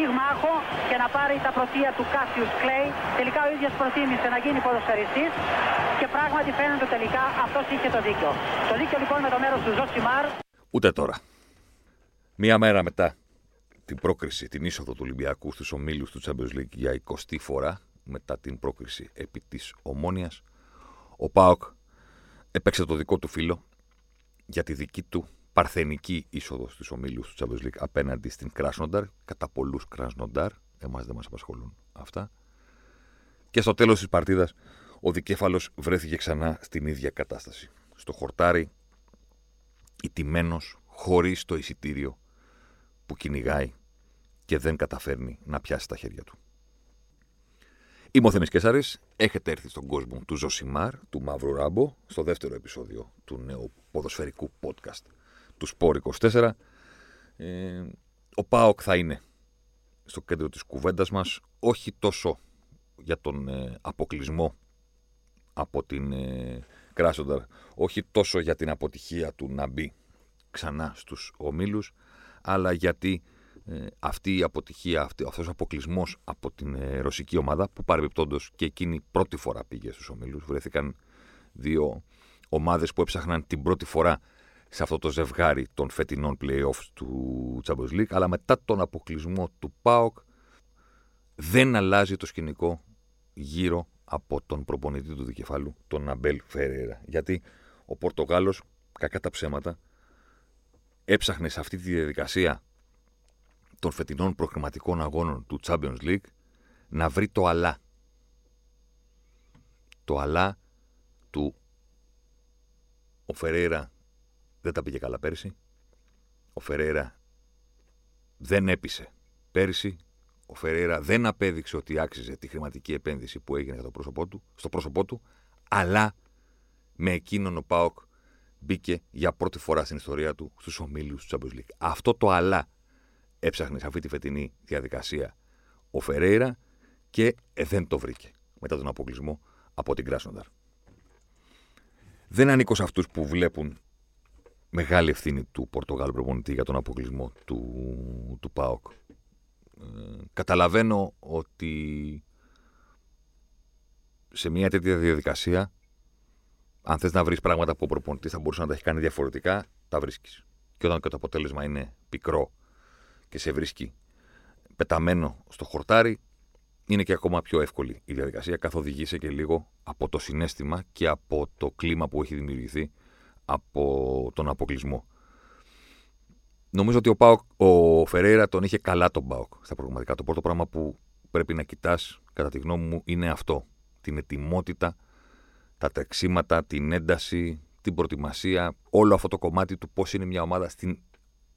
πυγμάχο και να πάρει τα πρωτεία του Κάσιους Κλέη. Τελικά ο ίδιος προτίμησε να γίνει ποδοσφαιριστής και πράγματι φαίνεται τελικά αυτός είχε το δίκιο. Το δίκιο λοιπόν με το μέρος του Ζωσιμάρ. Ούτε τώρα. Μία μέρα μετά την πρόκριση, την είσοδο του Ολυμπιακού στους ομίλους του Champions League για 20η φορά μετά την πρόκριση επί της Ομόνοιας, ο ΠΑΟΚ έπαιξε το δικό του φίλο για τη δική του παρθενική είσοδος στους ομίλους του Champions League απέναντι στην Κράσνονταρ, κατά πολλούς Κράσνονταρ, εμάς δεν μας απασχολούν αυτά. Και στο τέλος της παρτίδας ο δικέφαλος βρέθηκε ξανά στην ίδια κατάσταση. Στο χορτάρι, ιτημένος, χωρίς το εισιτήριο που κυνηγάει και δεν καταφέρνει να πιάσει τα χέρια του. Είμαι ο Θέμης Κέσαρης, έχετε έρθει στον κόσμο του Ζωσιμάρ, του Μαύρου Ράμπο, στο δεύτερο επεισόδιο του νέου ποδοσφαιρικού podcast του Σπόρ 24. Ε, ο ΠΑΟΚ θα είναι στο κέντρο της κουβέντας μας, όχι τόσο για τον ε, αποκλεισμό από την ε, Κράσονταρ, όχι τόσο για την αποτυχία του να μπει ξανά στους ομίλους, αλλά γιατί ε, αυτή η αποτυχία, αυτή, αυτός ο αποκλεισμός από την ε, ρωσική ομάδα, που παρεμπιπτόντως και εκείνη πρώτη φορά πήγε στους ομίλους, βρέθηκαν δύο ομάδες που έψαχναν την πρώτη φορά σε αυτό το ζευγάρι των φετινών playoffs του Champions League, αλλά μετά τον αποκλεισμό του ΠΑΟΚ δεν αλλάζει το σκηνικό γύρω από τον προπονητή του δικεφάλου, τον Αμπέλ Φερέρα. Γιατί ο Πορτογάλος, κακά τα ψέματα, έψαχνε σε αυτή τη διαδικασία των φετινών προκριματικών αγώνων του Champions League να βρει το αλά. Το αλά του ο Φερέιρα δεν τα πήγε καλά πέρσι. Ο Φερέιρα δεν έπεισε πέρσι. Ο Φερέιρα δεν απέδειξε ότι άξιζε τη χρηματική επένδυση που έγινε για το πρόσωπό του, στο πρόσωπό του, αλλά με εκείνον ο Πάοκ μπήκε για πρώτη φορά στην ιστορία του στους ομίλους του Champions League. Αυτό το αλλά έψαχνε σε αυτή τη φετινή διαδικασία ο Φερέιρα και ε, δεν το βρήκε μετά τον αποκλεισμό από την Κράσνονταρ. Δεν ανήκω σε αυτούς που βλέπουν μεγάλη ευθύνη του Πορτογάλου προπονητή για τον αποκλεισμό του, του ΠΑΟΚ. Ε, καταλαβαίνω ότι σε μια τέτοια διαδικασία αν θες να βρεις πράγματα που ο προπονητής θα μπορούσε να τα έχει κάνει διαφορετικά, τα βρίσκεις. Και όταν και το αποτέλεσμα είναι πικρό και σε βρίσκει πεταμένο στο χορτάρι, είναι και ακόμα πιο εύκολη η διαδικασία, καθοδηγείσαι και λίγο από το συνέστημα και από το κλίμα που έχει δημιουργηθεί από τον αποκλεισμό. Νομίζω ότι ο, Πάοκ, ο Φεραίρα τον είχε καλά τον Πάοκ στα προγραμματικά. Το πρώτο πράγμα που πρέπει να κοιτάς, κατά τη γνώμη μου, είναι αυτό. Την ετοιμότητα, τα τρεξίματα, την ένταση, την προετοιμασία, όλο αυτό το κομμάτι του πώς είναι μια ομάδα στην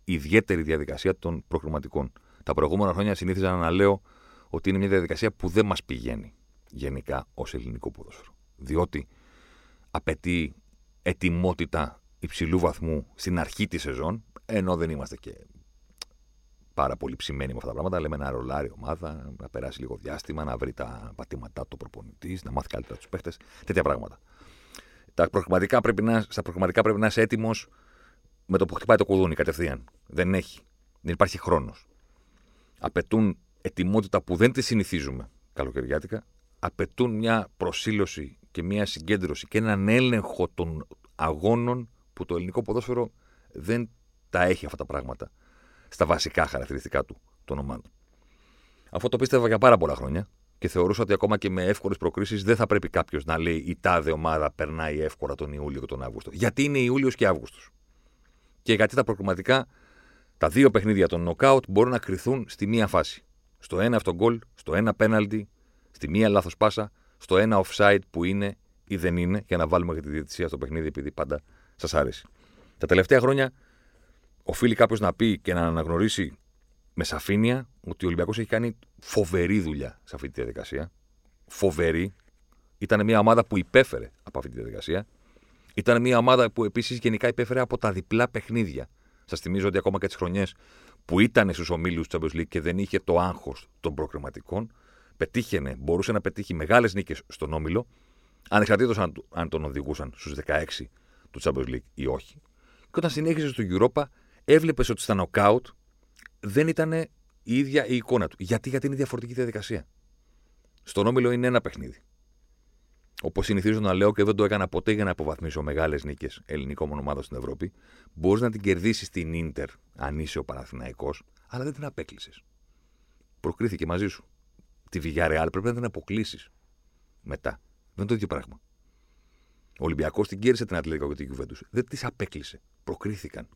ιδιαίτερη διαδικασία των προκριματικών. Τα προηγούμενα χρόνια συνήθιζα να λέω ότι είναι μια διαδικασία που δεν μας πηγαίνει γενικά ως ελληνικό ποδόσφαιρο. Διότι απαιτεί ετοιμότητα υψηλού βαθμού στην αρχή της σεζόν, ενώ δεν είμαστε και πάρα πολύ ψημένοι με αυτά τα πράγματα. Λέμε να ρολάρει η ομάδα, να περάσει λίγο διάστημα, να βρει τα πατήματά του προπονητής, να μάθει καλύτερα τους παίχτες. Τέτοια πράγματα. Τα προγραμματικά πρέπει να, στα προγραμματικά πρέπει να είσαι έτοιμος με το που χτυπάει το κουδούνι κατευθείαν. Δεν έχει. Δεν υπάρχει χρόνος. Απαιτούν ετοιμότητα που δεν τη συνηθίζουμε καλοκαιριάτικα. Απαιτούν μια προσήλωση και μια συγκέντρωση και έναν έλεγχο των αγώνων που το ελληνικό ποδόσφαιρο δεν τα έχει αυτά τα πράγματα στα βασικά χαρακτηριστικά του των ομάδων. Αυτό το πίστευα για πάρα πολλά χρόνια και θεωρούσα ότι ακόμα και με εύκολες προκρίσεις δεν θα πρέπει κάποιος να λέει η τάδε ομάδα περνάει εύκολα τον Ιούλιο και τον Αύγουστο. Γιατί είναι Ιούλιος και Αύγουστος. Και γιατί τα προκριματικά, τα δύο παιχνίδια των νοκάουτ μπορούν να κρυθούν στη μία φάση. Στο ένα αυτό γκολ, στο ένα πέναλτι, στη μία λάθος πάσα, στο ένα offside που είναι ή δεν είναι, για να βάλουμε και τη διαιτησία στο παιχνίδι, επειδή πάντα σας άρεσε. Τα τελευταία χρόνια οφείλει κάποιος να πει και να αναγνωρίσει με σαφήνεια ότι ο Ολυμπιακός έχει κάνει φοβερή δουλειά σε αυτή τη διαδικασία. Φοβερή. Ήταν μια ομάδα που υπέφερε από αυτή τη διαδικασία. Ήταν μια ομάδα που επίσης γενικά υπέφερε από τα διπλά παιχνίδια. Σας θυμίζω ότι ακόμα και τις χρονιές που ήταν στους ομίλους του Champions League και δεν είχε το άγχος των προκριματικών, πετύχαινε, μπορούσε να πετύχει μεγάλες νίκες στον όμιλο, ανεξαρτήτως αν, αν τον οδηγούσαν στους 16 του Champions League ή όχι. Και όταν συνέχισε στο Europa, έβλεπες ότι στα knockout δεν ήταν η ίδια η εικόνα του. Γιατί, γιατί είναι διαφορετική διαδικασία. Στον όμιλο είναι ένα παιχνίδι. Όπως συνηθίζω να λέω και δεν το έκανα ποτέ για να αποβαθμίσω μεγάλες νίκες ελληνικών μονομάδων στην Ευρώπη, μπορείς να την κερδίσεις στην ντερ, αν είσαι ο Παναθηναϊκός, αλλά δεν την απέκλεισες. Προκρίθηκε μαζί σου. Τη Villarreal πρέπει να την αποκλείσεις μετά. Δεν είναι το ίδιο πράγμα. Ο Ολυμπιακός την κέρδισε την Ατλέτικο και την Κυβέντου. Δεν τις απέκλεισε. Προκρίθηκαν.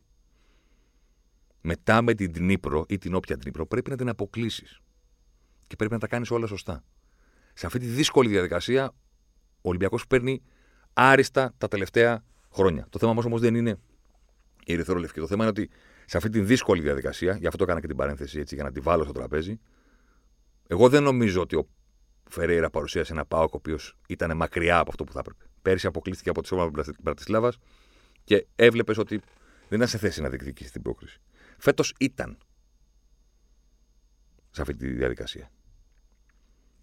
Μετά με την Τνίπρο ή την όποια Τνίπρο πρέπει να την αποκλείσεις. Και πρέπει να τα κάνεις όλα σωστά. Σε αυτή τη δύσκολη διαδικασία ο Ολυμπιακός παίρνει άριστα τα τελευταία χρόνια. Το θέμα μας όμως δεν είναι η ερυθρόλευκη. Το θέμα είναι ότι σε αυτή τη δύσκολη διαδικασία, γι' αυτό έκανα και την παρένθεση έτσι, για να τη βάλω στο τραπέζι, εγώ δεν νομίζω ότι ο Φερέιρα παρουσίασε ένα Πάοκ ο οποίος ήταν μακριά από αυτό που θα έπρεπε. Πέρυσι αποκλείστηκε από τη Σώμα Μπρατισλάβας και έβλεπες ότι δεν ήταν σε θέση να διεκδικήσει την πρόκριση. Φέτος ήταν σε αυτή τη διαδικασία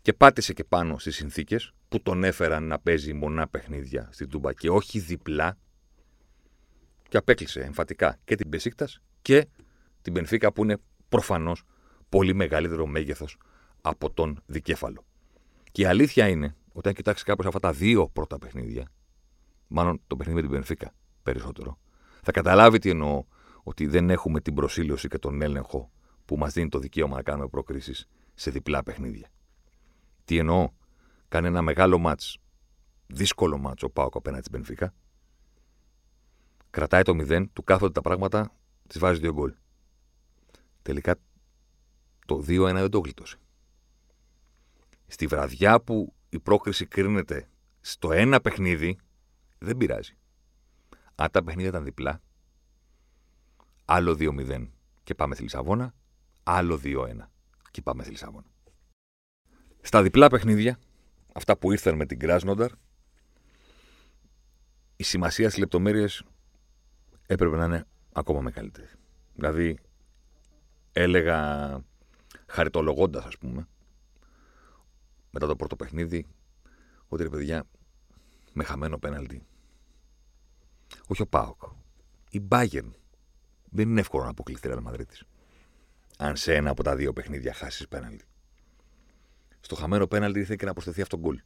και πάτησε και πάνω στις συνθήκες που τον έφεραν να παίζει μονά παιχνίδια στην Τούμπα και όχι διπλά. Και απέκλεισε εμφατικά και την Πεσίκτα και την Πενφύκα που είναι προφανώς πολύ μεγαλύτερο μέγεθος από τον δικέφαλο. Και η αλήθεια είναι ότι αν κοιτάξει κάποιο αυτά τα δύο πρώτα παιχνίδια, μάλλον το παιχνίδι με την Πενφύκα περισσότερο, θα καταλάβει τι εννοώ ότι δεν έχουμε την προσήλωση και τον έλεγχο που μας δίνει το δικαίωμα να κάνουμε προκρίσεις σε διπλά παιχνίδια. Τι εννοώ, κάνει ένα μεγάλο μάτς, δύσκολο μάτς ο Πάοκ απέναντι στην Πενφύκα. Κρατάει το 0, του κάθονται τα πράγματα, της βάζει δύο γκολ. Τελικά το 2-1 δεν το γλίτωσε. Στη βραδιά που η πρόκριση κρίνεται στο ένα παιχνίδι, δεν πειράζει. Αν τα παιχνίδια ήταν διπλά, άλλο 2-0 και πάμε στη Λισαβόνα, άλλο 2-1 και πάμε στη Λισαβόνα. Στα διπλά παιχνίδια, αυτά που ήρθαν με την Κράσνονταρ, η σημασία στις λεπτομέρειες έπρεπε να είναι ακόμα μεγαλύτερη. Δηλαδή, έλεγα χαριτολογώντας, ας πούμε, μετά το πρώτο παιχνίδι, ότι ρε παιδιά, με χαμένο πέναλτι. Όχι ο Πάοκ. Η Μπάγεν. Δεν είναι εύκολο να αποκλείσει τη Real Αν σε ένα από τα δύο παιχνίδια χάσεις πέναλτι στο χαμένο πέναλτι ήρθε και να προσθεθεί αυτόν γκολ.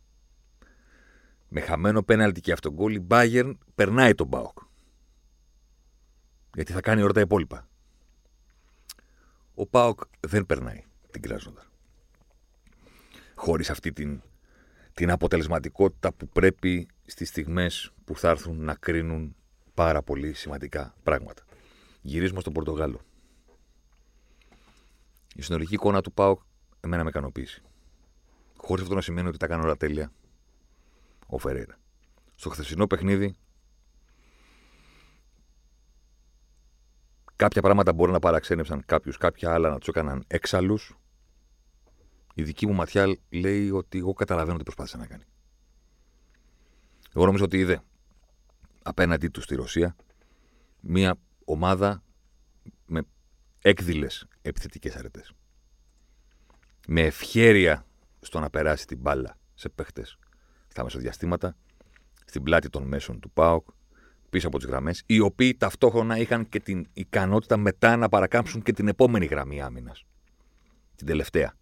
Με χαμένο πέναλτι και αυτόν γκολ η Bayern περνάει τον Μπάουκ. Γιατί θα κάνει όλα τα υπόλοιπα. Ο Πάοκ δεν περνάει την Κράζοντα. Χωρίς αυτή την, την αποτελεσματικότητα που πρέπει στις στιγμές που θα έρθουν να κρίνουν πάρα πολύ σημαντικά πράγματα. Γυρίζουμε στον Πορτογάλο. Η συνολική εικόνα του Πάοκ εμένα με ικανοποίησε. Χωρίς αυτό να σημαίνει ότι τα κάνω όλα τέλεια ο Φεραίρα. Στο χθεσινό παιχνίδι, κάποια πράγματα μπορεί να παραξένεψαν κάποιους, κάποια άλλα να τους έκαναν έξαλλους. Η δική μου ματιά λέει ότι εγώ καταλαβαίνω τι προσπάθησε να κάνει. Εγώ νομίζω ότι είδε απέναντί του στη Ρωσία μια ομάδα με έκδηλες επιθετικές αρετές. Με ευχέρεια στο να περάσει την μπάλα σε παίχτες στα μεσοδιαστήματα, στην πλάτη των μέσων του ΠΑΟΚ, πίσω από τις γραμμές, οι οποίοι ταυτόχρονα είχαν και την ικανότητα μετά να παρακάμψουν και την επόμενη γραμμή άμυνας. Την τελευταία.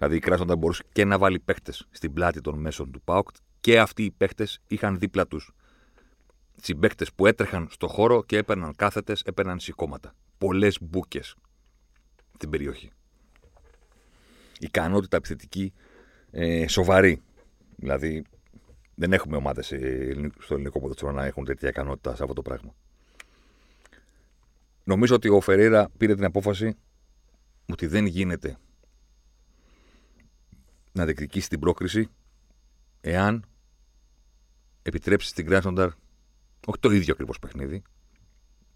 Δηλαδή η Κράσοντα μπορούσε και να βάλει παίχτες στην πλάτη των μέσων του ΠΑΟΚ και αυτοί οι παίχτες είχαν δίπλα τους συμπαίκτε που έτρεχαν στο χώρο και έπαιρναν κάθετες, έπαιρναν σηκώματα. Πολλές μπουκε στην περιοχή ικανότητα επιθετική ε, σοβαρή. Δηλαδή, δεν έχουμε ομάδες στο ελληνικό ποδοσφαίρο να έχουν τέτοια ικανότητα σε αυτό το πράγμα. Νομίζω ότι ο Φεραίρα πήρε την απόφαση ότι δεν γίνεται να διεκδικήσει την πρόκριση εάν επιτρέψει στην Κράσνονταρ όχι το ίδιο ακριβώς παιχνίδι,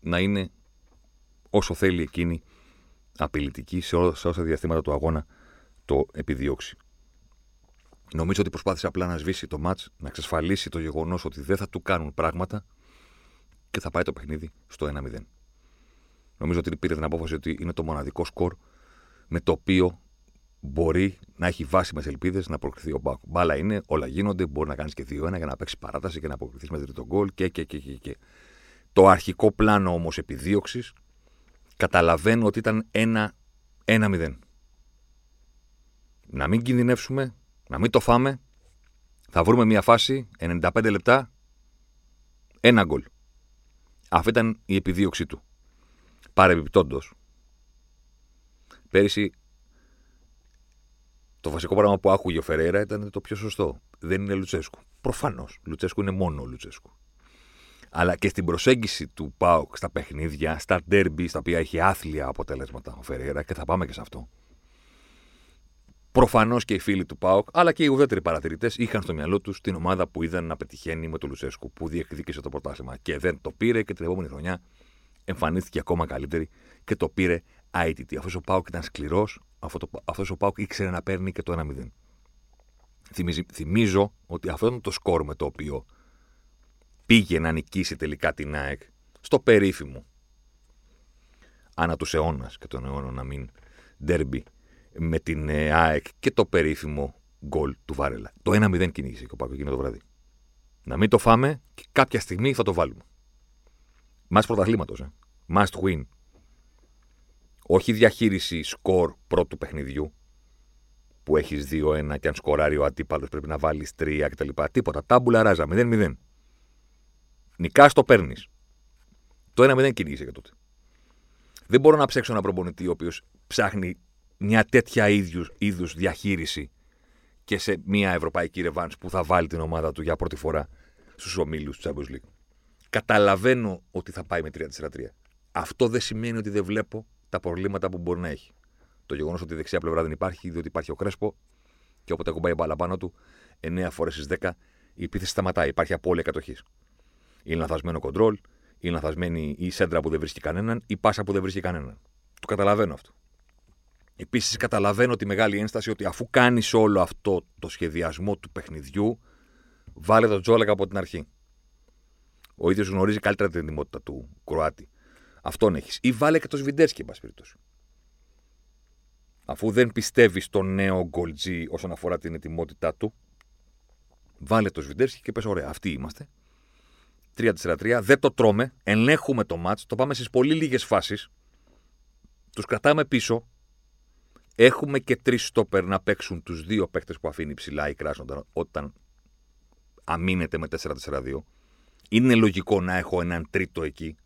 να είναι όσο θέλει εκείνη απειλητική σε όσα διαστήματα του αγώνα το επιδιώξει. Νομίζω ότι προσπάθησε απλά να σβήσει το μάτ, να εξασφαλίσει το γεγονός ότι δεν θα του κάνουν πράγματα και θα πάει το παιχνίδι στο 1-0. Νομίζω ότι πήρε την απόφαση ότι είναι το μοναδικό σκορ με το οποίο μπορεί να έχει βάσιμες ελπίδες να προκριθεί ο Μπάουκ. Μπάλα είναι, όλα γίνονται, μπορεί να κάνεις και 2-1 για να παίξεις παράταση και να αποκριθείς με τρίτο γκολ και, και, και, και, και. Το αρχικό πλάνο όμως επιδίωξης καταλαβαίνω ότι ήταν 1-0. Να μην κινδυνεύσουμε, να μην το φάμε. Θα βρούμε μια φάση, 95 λεπτά, ένα γκολ. Αυτή ήταν η επιδίωξή του. Παρεμπιπτόντως, πέρυσι το βασικό πράγμα που άκουγε ο Φεραίρα ήταν το πιο σωστό. Δεν είναι Λουτσέσκου. Προφανώς. Λουτσέσκου είναι μόνο ο Λουτσέσκου. Αλλά και στην προσέγγιση του Πάουκ στα παιχνίδια, στα ντέρμπι, στα οποία έχει άθλια αποτελέσματα ο Φεραίρα και θα πάμε και σε αυτό. Προφανώς και οι φίλοι του Πάουκ, αλλά και οι ουδέτεροι παρατηρητές είχαν στο μυαλό τους την ομάδα που είδαν να πετυχαίνει με τον Λουτσέσκου, που διεκδίκησε το πρωτάθλημα. Και δεν το πήρε και την επόμενη χρονιά εμφανίστηκε ακόμα καλύτερη και το πήρε ITT. Αυτό ο Πάουκ ήταν σκληρός, αυτό ο Πάουκ ήξερε να παίρνει και το 1-0. θυμίζω ότι αυτό ήταν το σκορ με το οποίο πήγε να νικήσει τελικά την ΑΕΚ στο περίφημο ανά τους αιώνας και τον αιώνα να μην ντέρμπι με την ε, ΑΕΚ και το περίφημο γκολ του Βάρελα. Το 1-0 κυνήγησε και ο Πάκο εκείνο το βράδυ. Να μην το φάμε και κάποια στιγμή θα το βάλουμε. Μα πρωταθλήματος. Ε. Must win. Όχι διαχείριση σκορ πρώτου παιχνιδιού που έχεις 2-1 και αν σκοράρει ο αντίπαλος πρέπει να βάλεις 3 κτλ. Τίποτα. Τάμπουλα ράζα. 0-0. Νικάς το παίρνεις. Το 1-0 κυνήγησε και τότε. Δεν μπορώ να ψέξω ένα προπονητή ο οποίος ψάχνει μια τέτοια είδους διαχείριση και σε μια ευρωπαϊκή ρεβάνς που θα βάλει την ομάδα του για πρώτη φορά στους ομίλους του Champions League. Καταλαβαίνω ότι θα πάει με 3-4-3. Αυτό δεν σημαίνει ότι δεν βλέπω τα προβλήματα που μπορεί να έχει. Το γεγονός ότι η δεξιά πλευρά δεν υπάρχει, διότι υπάρχει ο Κρέσπο και όποτε ακουμπάει η μπάλα πάνω του, 9 φορές στις 10 η επίθεση σταματάει. Υπάρχει απώλεια κατοχής. Είναι λαθασμένο κοντρόλ, είναι λαθασμένη η σέντρα που δεν βρίσκει κανέναν, η πάσα που δεν βρίσκει κανέναν. Το καταλαβαίνω αυτό. Επίσης, καταλαβαίνω τη μεγάλη ένσταση ότι αφού κάνεις όλο αυτό το σχεδιασμό του παιχνιδιού, βάλε τον Τζόλεκ από την αρχή. Ο ίδιος γνωρίζει καλύτερα την ετοιμότητα του Κροάτη. Αυτόν έχεις. Ή βάλε και το Σβιντέρσκι, εν πάση περιπτώσει. Αφού δεν πιστεύεις στο νέο γκολτζή όσον αφορά την ετοιμότητά του, βάλε το Σβιντέρσκι και πες: Ωραία, αυτοί είμαστε. 3-4-3, δεν το τρώμε, ελέγχουμε το μάτς, το πάμε στις πολύ λίγες φάσεις, τους κρατάμε πίσω. Έχουμε και τρεις στόπερ να παίξουν τους δύο παίκτες που αφήνει ψηλά η Κράσνοντα όταν αμήνεται με 4-4-2. Είναι λογικό να έχω έναν τρίτο εκεί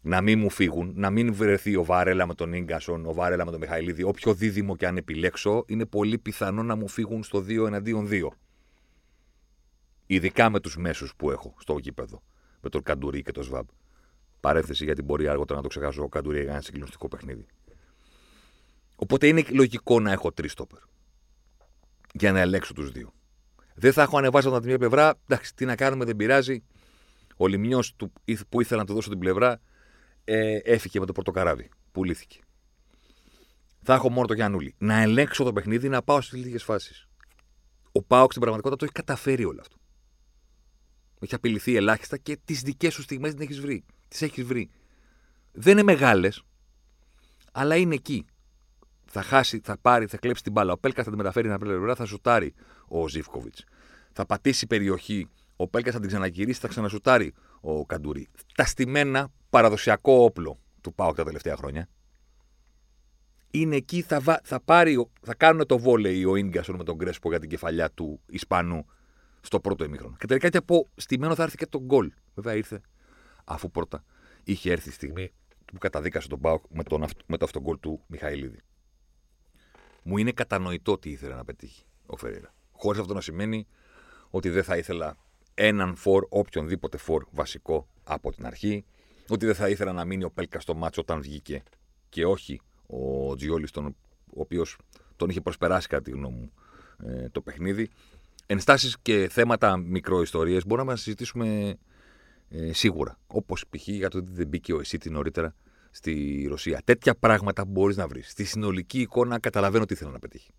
να μην μου φύγουν, να μην βρεθεί ο Βάρελα με τον γκασον, ο Βάρελα με τον Μιχαηλίδη. Όποιο δίδυμο και αν επιλέξω, είναι πολύ πιθανό να μου φύγουν στο 2 εναντίον 2. Ειδικά με τους μέσους που έχω στο γήπεδο. Με τον Καντουρί και τον Σβάμπ. Παρέθεση γιατί μπορεί αργότερα να το ξεχάσω ο Καντουρί για ένα συγκλονιστικό παιχνίδι. Οπότε είναι λογικό να έχω τρεις στόπερ. Για να ελέγξω τους δύο. Δεν θα έχω ανεβάσει από την μία πλευρά. Εντάξει, τι να κάνουμε, δεν πειράζει. Ο λιμιό που ήθελα να του δώσω την πλευρά ε, έφυγε με το πορτοκαράβι. Πουλήθηκε. Θα έχω μόνο το Γιάννουλη. Να ελέγξω το παιχνίδι, να πάω στις λίγε φάσεις. Ο Πάοξ στην πραγματικότητα το έχει καταφέρει όλο αυτό. Έχει απειληθεί ελάχιστα και τις δικές σου στιγμές τι έχεις βρει. Τις έχεις βρει. Δεν είναι μεγάλες, αλλά είναι εκεί. Θα χάσει, θα πάρει, θα κλέψει την μπάλα. Ο Πέλκας θα την μεταφέρει την πλευρά, θα σουτάρει ο Ζήφκοβιτς. Θα πατήσει περιοχή. Ο Πέλκας θα την ξαναγυρίσει, θα ξανασουτάρει ο Καντουρί. Τα στημένα παραδοσιακό όπλο του ΠΑΟΚ τα τελευταία χρόνια. Είναι εκεί, θα, βα... θα, πάρει, θα κάνουν το βόλεϊ ο γκασον με τον Κρέσπο για την κεφαλιά του Ισπανού στο πρώτο ημίχρονο. Και τελικά και από στημένο θα έρθει και το γκολ. Βέβαια ήρθε αφού πρώτα είχε έρθει η στιγμή που καταδίκασε τον ΠΑΟΚ με, τον, με το αυτογκολ του Μιχαηλίδη. Μου είναι κατανοητό τι ήθελε να πετύχει ο Φεραίρα. Χωρίς αυτό να σημαίνει ότι δεν θα ήθελα έναν φορ, οποιονδήποτε φορ βασικό από την αρχή ότι δεν θα ήθελα να μείνει ο Πέλκας στο μάτσο όταν βγήκε και όχι ο Τζιόλης, ο οποίος τον είχε προσπεράσει κατά τη γνώμη μου ε, το παιχνίδι. Ενστάσεις και θέματα μικροϊστορίες μπορούμε να συζητήσουμε ε, σίγουρα. Όπως π.χ. για το ότι δεν μπήκε ο Εσίτη νωρίτερα στη Ρωσία. Τέτοια πράγματα μπορείς να βρεις. Στη συνολική εικόνα καταλαβαίνω τι θέλω να πετύχει.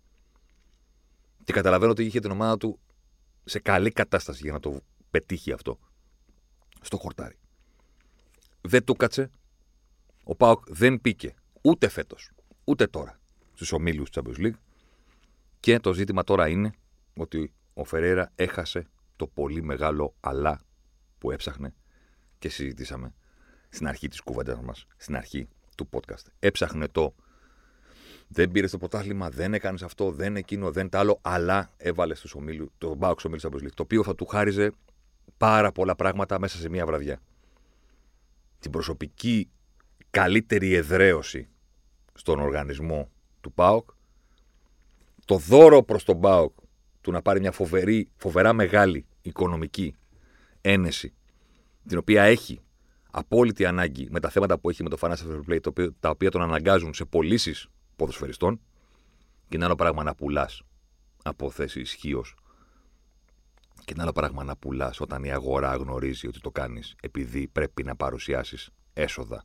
Και καταλαβαίνω ότι είχε την ομάδα του σε καλή κατάσταση για να το πετύχει αυτό. Στο χορτάρι. Δεν του κάτσε. Ο Πάοκ δεν πήκε ούτε φέτος, ούτε τώρα στους ομίλους του Champions League. Και το ζήτημα τώρα είναι ότι ο Φεραίρα έχασε το πολύ μεγάλο αλλά που έψαχνε και συζητήσαμε στην αρχή της κουβέντας μας, στην αρχή του podcast. Έψαχνε το δεν πήρες το πρωτάθλημα, δεν έκανες αυτό, δεν εκείνο, δεν τ' άλλο, αλλά έβαλες στους ομίλου, το Μπάουξ ομίλους Champions League, το οποίο θα του χάριζε πάρα πολλά πράγματα μέσα σε μία βραδιά. Την προσωπική καλύτερη εδραίωση στον οργανισμό του ΠΑΟΚ, το δώρο προς τον ΠΑΟΚ του να πάρει μια φοβερή, φοβερά μεγάλη οικονομική ένεση, την οποία έχει απόλυτη ανάγκη με τα θέματα που έχει με το Financial Fair Play, τα οποία τον αναγκάζουν σε πωλήσεις ποδοσφαιριστών, και είναι άλλο πράγμα να πουλάς από θέση ισχύω. Και είναι άλλο πράγμα να πουλάς όταν η αγορά γνωρίζει ότι το κάνεις επειδή πρέπει να παρουσιάσεις έσοδα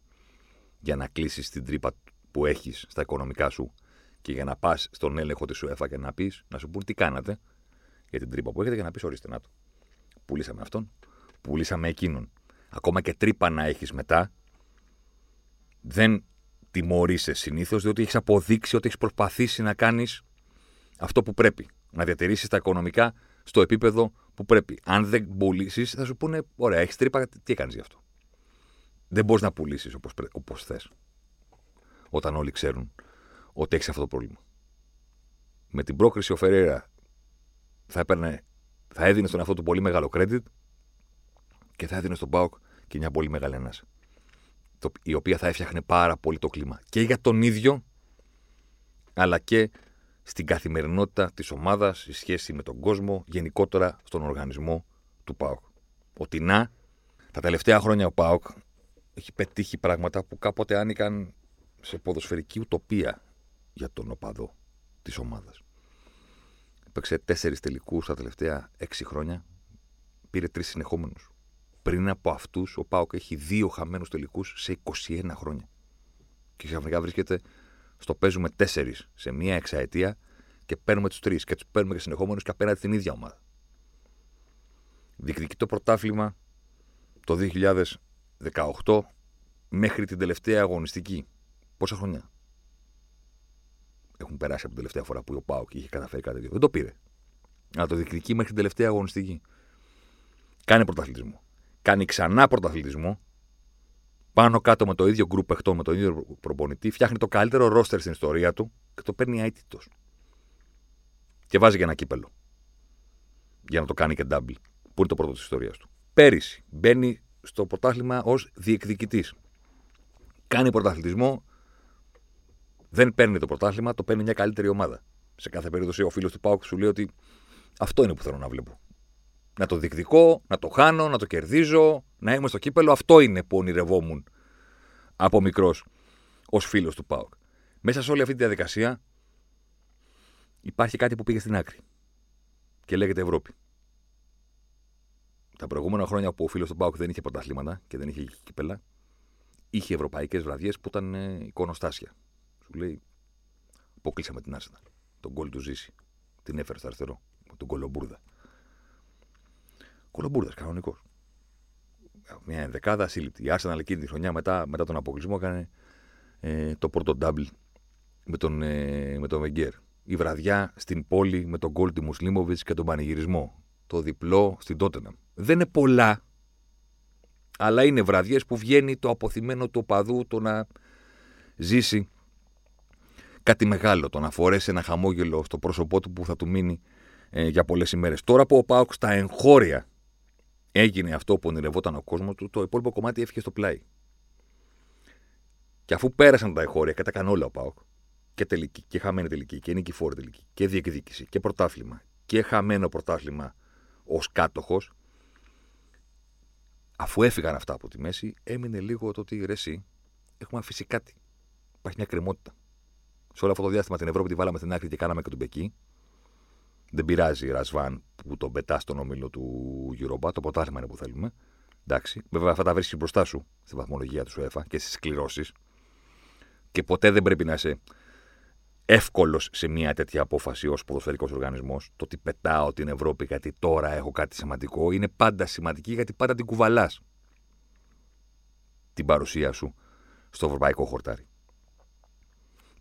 για να κλείσεις την τρύπα που έχεις στα οικονομικά σου και για να πας στον έλεγχο της UEFA και να πεις, να σου πούν τι κάνατε για την τρύπα που έχετε και να πεις ορίστε να το. Πουλήσαμε αυτόν, πουλήσαμε εκείνον. Ακόμα και τρύπα να έχεις μετά, δεν τιμωρείσαι συνήθως διότι έχεις αποδείξει ότι έχεις προσπαθήσει να κάνεις αυτό που πρέπει. Να διατηρήσεις τα οικονομικά στο επίπεδο που πρέπει. Αν δεν πουλήσεις, θα σου πούνε: Ωραία, έχεις τρύπα, τι έκανες γι' αυτό; Δεν μπορείς να πουλήσεις όπως θες. Όταν όλοι ξέρουν ότι έχεις αυτό το πρόβλημα. Με την πρόκριση ο Φεραίρα θα, έπαιρνε, θα έδινε στον εαυτό του πολύ μεγάλο credit και θα έδινε στον Πάοκ και μια πολύ μεγάλη ανάσα. Η οποία θα έφτιαχνε πάρα πολύ το κλίμα. Και για τον ίδιο, αλλά και στην καθημερινότητα της ομάδας, η σχέση με τον κόσμο, γενικότερα στον οργανισμό του ΠΑΟΚ. Ότι να, τα τελευταία χρόνια ο ΠΑΟΚ έχει πετύχει πράγματα που κάποτε άνοικαν σε ποδοσφαιρική ουτοπία για τον οπαδό της ομάδας. Έπαιξε τέσσερις τελικούς τα τελευταία έξι χρόνια. Πήρε τρεις συνεχόμενους. Πριν από αυτούς, ο Πάοκ έχει δύο χαμένους τελικούς σε 21 χρόνια. Και ξαφνικά βρίσκεται στο παίζουμε τέσσερις σε μία εξαετία και παίρνουμε τους τρεις. Και τους παίρνουμε και συνεχόμενους και απέναντι την ίδια ομάδα. Διεκδικεί το πρωτάθλημα το 2018 μέχρι την τελευταία αγωνιστική. Πόσα χρόνια; Έχουν περάσει από την τελευταία φορά που ο Πάοκ είχε καταφέρει κάτι τέτοιο. Δεν το πήρε. Αλλά το διεκδικεί μέχρι την τελευταία αγωνιστική. Κάνει πρωταθλητισμό. Κάνει ξανά πρωταθλητισμό. Πάνω κάτω με το ίδιο γκρουπ παιχτών, με τον ίδιο προπονητή. Φτιάχνει το καλύτερο ρόστερ στην ιστορία του και το παίρνει αίτητος. Και βάζει και ένα κύπελο. Για να το κάνει και double. Που είναι το πρώτο της ιστορίας του. Πέρυσι μπαίνει στο πρωτάθλημα ως διεκδικητής. Κάνει πρωταθλητισμό, δεν παίρνει το πρωτάθλημα, το παίρνει μια καλύτερη ομάδα. Σε κάθε περίπτωση, ο φίλος του Πάουκ σου λέει ότι αυτό είναι που θέλω να βλέπω. Να το διεκδικώ, να το χάνω, να το κερδίζω, να είμαι στο κύπελο. Αυτό είναι που ονειρευόμουν από μικρός ως φίλος του Πάουκ. Μέσα σε όλη αυτή τη διαδικασία υπάρχει κάτι που πήγε στην άκρη και λέγεται Ευρώπη. Τα προηγούμενα χρόνια που ο φίλος του Πάουκ δεν είχε πρωταθλήματα και δεν είχε κύπελα, είχε ευρωπαϊκές βραδιές που ήταν ε, εικονοστάσια. Σου λέει, αποκλείσαμε την Arsenal. Τον γκολ του ζήσει. Την έφερε στο αριστερό. Τον Κολομπούρδα. Κολομπούρδα, κανονικός. Μια ενδεκάδα ασύλληπτη. Η Arsenal εκείνη τη χρονιά μετά, μετά τον αποκλεισμό έκανε ε, το πρώτο double με τον, ε, με τον Βεγγέρ. Η βραδιά στην πόλη με τον γκολ του Μουσλίμοβιτς και τον πανηγυρισμό. Το διπλό στην Τότεναμ. Δεν είναι πολλά, αλλά είναι βραδιές που βγαίνει το αποθυμένο του οπαδού το να ζήσει κάτι μεγάλο, το να φορέσει ένα χαμόγελο στο πρόσωπό του που θα του μείνει ε, για πολλές ημέρες. Τώρα που ο Πάοκ στα εγχώρια έγινε αυτό που ονειρευόταν ο κόσμος του, το υπόλοιπο κομμάτι έφυγε στο πλάι. Και αφού πέρασαν τα εγχώρια και τα έκανε όλα ο Πάοκ, και τελική, και χαμένη τελική, και νικηφόρη τελική, και διεκδίκηση, και πρωτάθλημα, και χαμένο πρωτάθλημα ως κάτοχος, αφού έφυγαν αυτά από τη μέση, έμεινε λίγο το ότι ρε, εσύ, έχουμε αφήσει κάτι. Υπάρχει μια κρεμότητα σε όλο αυτό το διάστημα την Ευρώπη τη βάλαμε στην άκρη και κάναμε και τον Πεκί. Δεν πειράζει, Ρασβάν, που τον πετάς στον όμιλο του Europa. Το ποτάθλημα είναι που θέλουμε. Εντάξει. Βέβαια, αυτά τα βρίσκεις μπροστά σου στη βαθμολογία του UEFA και στις κληρώσεις. Και ποτέ δεν πρέπει να είσαι εύκολος σε μια τέτοια απόφαση ως ποδοσφαιρικός οργανισμός. Το ότι πετάω την Ευρώπη γιατί τώρα έχω κάτι σημαντικό είναι πάντα σημαντική γιατί πάντα την κουβαλάς την παρουσία σου στο ευρωπαϊκό χορτάρι.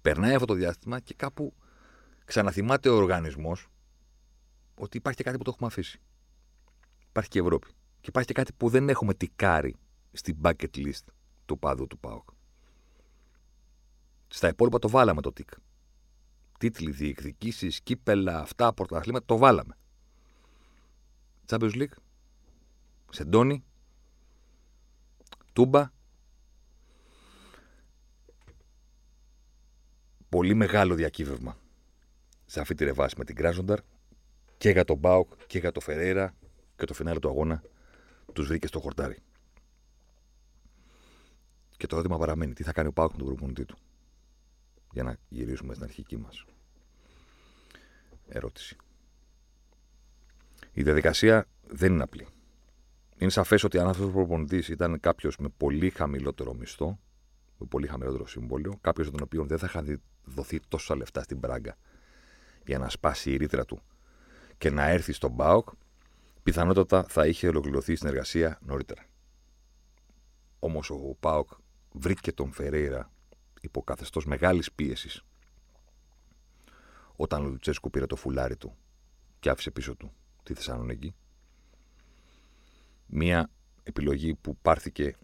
Περνάει αυτό το διάστημα και κάπου ξαναθυμάται ο οργανισμός ότι υπάρχει και κάτι που το έχουμε αφήσει. Υπάρχει και η Ευρώπη. Και υπάρχει και κάτι που δεν έχουμε τικάρει στην bucket list του πάδου του ΠΑΟΚ. Στα υπόλοιπα το βάλαμε το τικ. Τίτλοι, διεκδικήσεις, κύπελα, αυτά, πρωταθλήματα, το βάλαμε. Champions League, Σεντόνι, Τούμπα. Πολύ μεγάλο διακύβευμα σε αυτή τη ρεβάση με την Κράζονταρ και για τον Μπάουκ και για τον Φεραίρα και το φινάλε του αγώνα τους βρήκε στο χορτάρι. Και το ερώτημα παραμένει: τι θα κάνει ο Πάουκ με τον προπονητή του; Για να γυρίσουμε στην αρχική μας ερώτηση. Η διαδικασία δεν είναι απλή. Είναι σαφές ότι αν αυτός ο προπονητής ήταν κάποιος με πολύ χαμηλότερο μισθό, με πολύ χαμηλότερο σύμβολο, κάποιος τον οποίο δεν θα είχαν δοθεί τόσα λεφτά στην πράγκα για να σπάσει η ρήτρα του και να έρθει στον Μπάουκ, πιθανότατα θα είχε ολοκληρωθεί η συνεργασία νωρίτερα. Όμως ο Πάοκ βρήκε τον Φερέιρα υπό καθεστώς μεγάλης πίεσης όταν ο Λουτσέσκου πήρε το φουλάρι του και άφησε πίσω του τη Θεσσαλονίκη. Μία επιλογή που πάρθηκε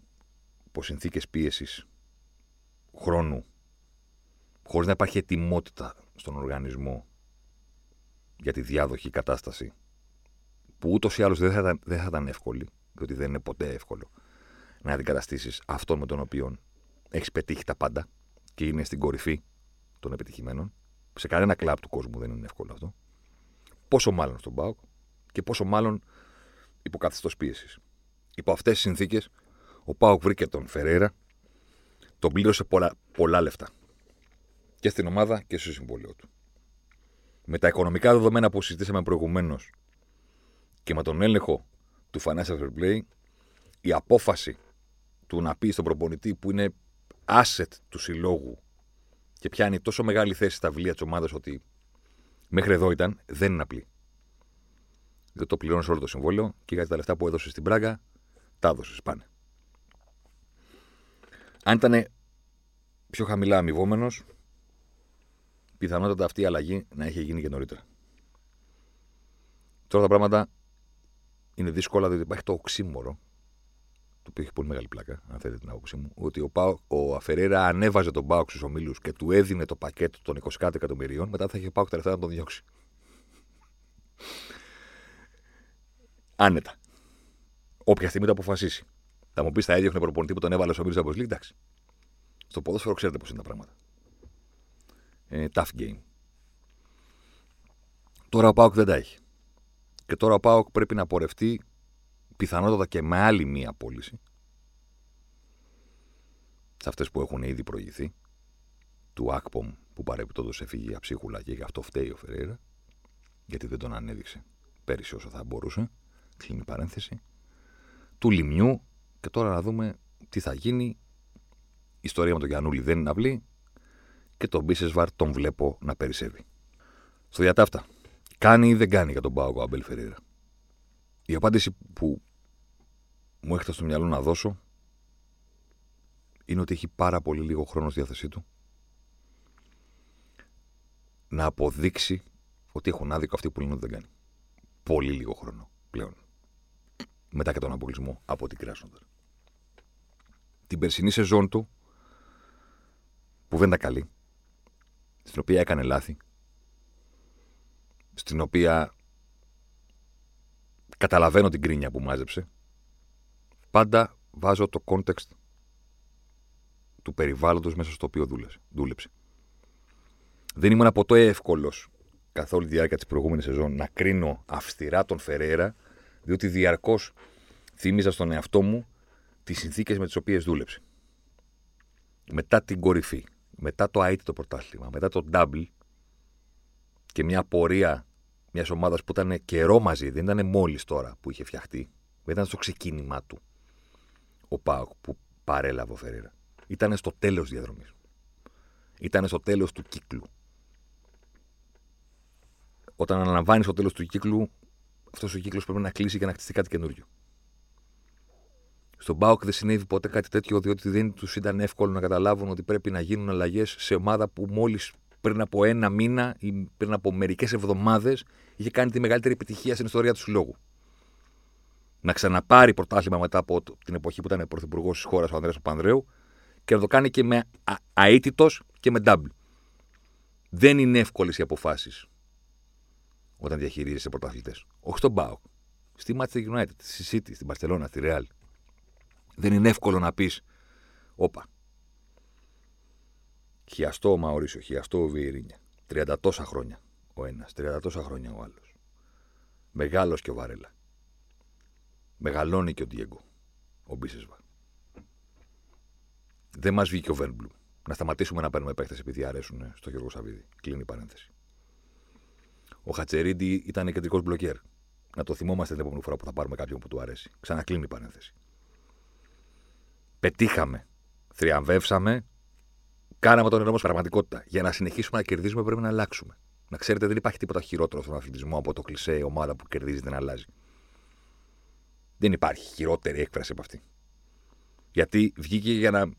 υπό συνθήκες πίεσης χρόνου, χωρίς να υπάρχει ετοιμότητα στον οργανισμό για τη διάδοχη κατάσταση που ούτως ή άλλως δεν, θα, δεν θα ήταν εύκολη, διότι δεν είναι ποτέ εύκολο να αντικαταστήσεις αυτόν με τον οποίο έχεις πετύχει τα πάντα και είναι στην κορυφή των επιτυχημένων. Σε κανένα κλαμπ του κόσμου δεν είναι εύκολο αυτό. Πόσο μάλλον στον Πάοκ και πόσο μάλλον υπό καθεστώς πίεσης. Υπό αυτές τις συνθήκες, ο Πάοκ βρήκε τον Φεραίρα, τον πλήρωσε πολλά, πολλά λεφτά. Και στην ομάδα και στο συμβόλαιο του. Με τα οικονομικά δεδομένα που συζητήσαμε προηγουμένως και με τον έλεγχο του Financial Fair Play, η απόφαση του να πει στον προπονητή που είναι asset του συλλόγου και πιάνει τόσο μεγάλη θέση στα βιβλία της ομάδας ότι μέχρι εδώ ήταν, δεν είναι απλή. Δεν το πληρώνεις όλο το συμβόλαιο και για τα λεφτά που έδωσες στην Πράγκα, τα έδωσες. Πάνε. Αν ήταν πιο χαμηλά αμοιβόμενος, πιθανότατα αυτή η αλλαγή να είχε γίνει και νωρίτερα. Τώρα τα πράγματα είναι δύσκολα διότι υπάρχει το οξύμορο, το οποίο έχει πολύ μεγάλη πλάκα, αν θέλετε την άποψή μου, ότι ο, Πάο, ο Αφερέρα ανέβαζε τον Πάοκ στους ομίλους και του έδινε το πακέτο των 20 εκατομμυρίων, μετά θα είχε Πάοκ τα λεφτά να τον διώξει. Άνετα. Όποια στιγμή το αποφασίσει. Θα μου πεις, θα έδιωχνε προπονητή που τον έβαλε στο ομίλους της Εντάξει. Στο ποδόσφαιρο ξέρετε πώς είναι τα πράγματα. Ε, tough game. Τώρα ο Πάοκ δεν τα έχει. Και τώρα ο Πάοκ πρέπει να πορευτεί πιθανότατα και με άλλη μία πώληση. Σε αυτές που έχουν ήδη προηγηθεί. Του Ακπομ που παρεπιπτόντω έφυγε αψίχουλα και γι' αυτό φταίει ο Φεραίρα. Γιατί δεν τον ανέδειξε πέρυσι όσο θα μπορούσε. Κλείνει η παρένθεση. Του Λιμιού. Και τώρα να δούμε τι θα γίνει. Η ιστορία με τον Γιανούλη δεν είναι αυλή. Και τον Μπίσεσβαρ τον βλέπω να περισσεύει. Στο διατάφτα. Κάνει ή δεν κάνει για τον Πάοκ ο Αμπέλ Φεραίρα. Η απάντηση που μου έχετε στο μυαλό να δώσω είναι ότι έχει πάρα πολύ λίγο χρόνο στη διάθεσή του να αποδείξει ότι έχουν άδικο αυτοί που λένε ότι δεν κάνει. Πολύ λίγο χρόνο πλέον. Μετά και τον απολυσμό από την Κράσοντερ. Την περσινή σεζόν του, που δεν ήταν καλή, στην οποία έκανε λάθη, στην οποία καταλαβαίνω την κρίνια που μάζεψε, πάντα βάζω το context του περιβάλλοντος μέσα στο οποίο δούλεψε. Δεν ήμουν από το εύκολος καθ' όλη τη διάρκεια της προηγούμενης σεζόν να κρίνω αυστηρά τον Φεραίρα, διότι διαρκώς θύμιζα στον εαυτό μου τις συνθήκες με τις οποίες δούλεψε. Μετά την κορυφή, μετά το IT το πρωτάθλημα, μετά το double και μια πορεία μιας ομάδας που ήταν καιρό μαζί, δεν ήταν μόλις τώρα που είχε φτιαχτεί, ήταν στο ξεκίνημά του ο Πάοκ που παρέλαβε ο Φεραίρα. Ήταν στο τέλος της διαδρομής. Ήταν στο τέλος του κύκλου. όταν αναλαμβάνεις το τέλος του κύκλου, αυτός ο κύκλος πρέπει να κλείσει και να χτιστεί κάτι καινούριο. Στον Μπάουκ δεν συνέβη ποτέ κάτι τέτοιο, διότι δεν τους ήταν εύκολο να καταλάβουν ότι πρέπει να γίνουν αλλαγές σε ομάδα που μόλις πριν από ένα μήνα ή πριν από μερικές εβδομάδες είχε κάνει τη μεγαλύτερη επιτυχία στην ιστορία του συλλόγου. Να ξαναπάρει πρωτάθλημα μετά από την εποχή που ήταν πρωθυπουργός της χώρας ο Ανδρέας Παπανδρέου και να το κάνει και με αίτητος και με double. Δεν είναι εύκολες οι αποφάσεις όταν διαχειρίζεσαι πρωταθλητές. Όχι στον Μπάουκ. Στη Manchester United, στη City, στην Barcelona, στη Real. Δεν είναι εύκολο να πεις, Όπα. Χιαστό ο Μαωρίσιο, χιαστό ο Βιερίνια. 30 τόσα χρόνια ο ένας, 30 τόσα χρόνια ο άλλος. Μεγάλος και ο Βαρέλα. Μεγαλώνει και ο Ντιέγκο, ο Μπίσεσβα. Δεν μας βγήκε ο Βέρμπλουμ. Να σταματήσουμε να παίρνουμε παίχτε επειδή αρέσουν στο Γιώργο Σαββίδη. Κλείνει η παρένθεση. Ο Χατσερίντι ήταν κεντρικός μπλοκέρ. Να το θυμόμαστε την επόμενη φορά που θα πάρουμε κάποιον που του αρέσει. Ξανακλείνει η παρένθεση. Πετύχαμε. Θριαμβεύσαμε. Κάναμε τον νερό μα πραγματικότητα. Για να συνεχίσουμε να κερδίζουμε πρέπει να αλλάξουμε. Να ξέρετε, δεν υπάρχει τίποτα χειρότερο στον αθλητισμό από το κλισέ ομάδα που κερδίζει δεν αλλάζει. Δεν υπάρχει χειρότερη έκφραση από αυτή. Γιατί βγήκε για να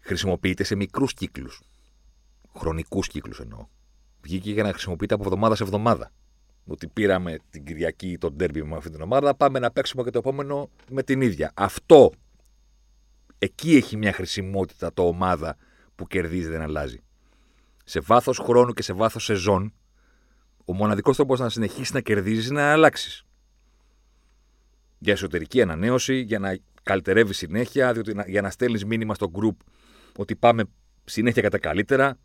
χρησιμοποιείται σε μικρούς κύκλους. Χρονικούς κύκλους εννοώ. Βγήκε για να χρησιμοποιείται από εβδομάδα σε εβδομάδα. Ότι πήραμε την Κυριακή τον τέρμπι με αυτή την ομάδα, πάμε να παίξουμε και το επόμενο με την ίδια. Αυτό εκεί έχει μια χρησιμότητα το ομάδα που κερδίζει δεν αλλάζει. Σε βάθος χρόνου και σε βάθος σεζόν, ο μοναδικός τρόπος να συνεχίσεις να κερδίζεις είναι να αλλάξεις. Για εσωτερική ανανέωση, για να καλυτερεύεις συνέχεια, διότι, για να στέλνεις μήνυμα στο group ότι πάμε συνέχεια κατά καλύτερα,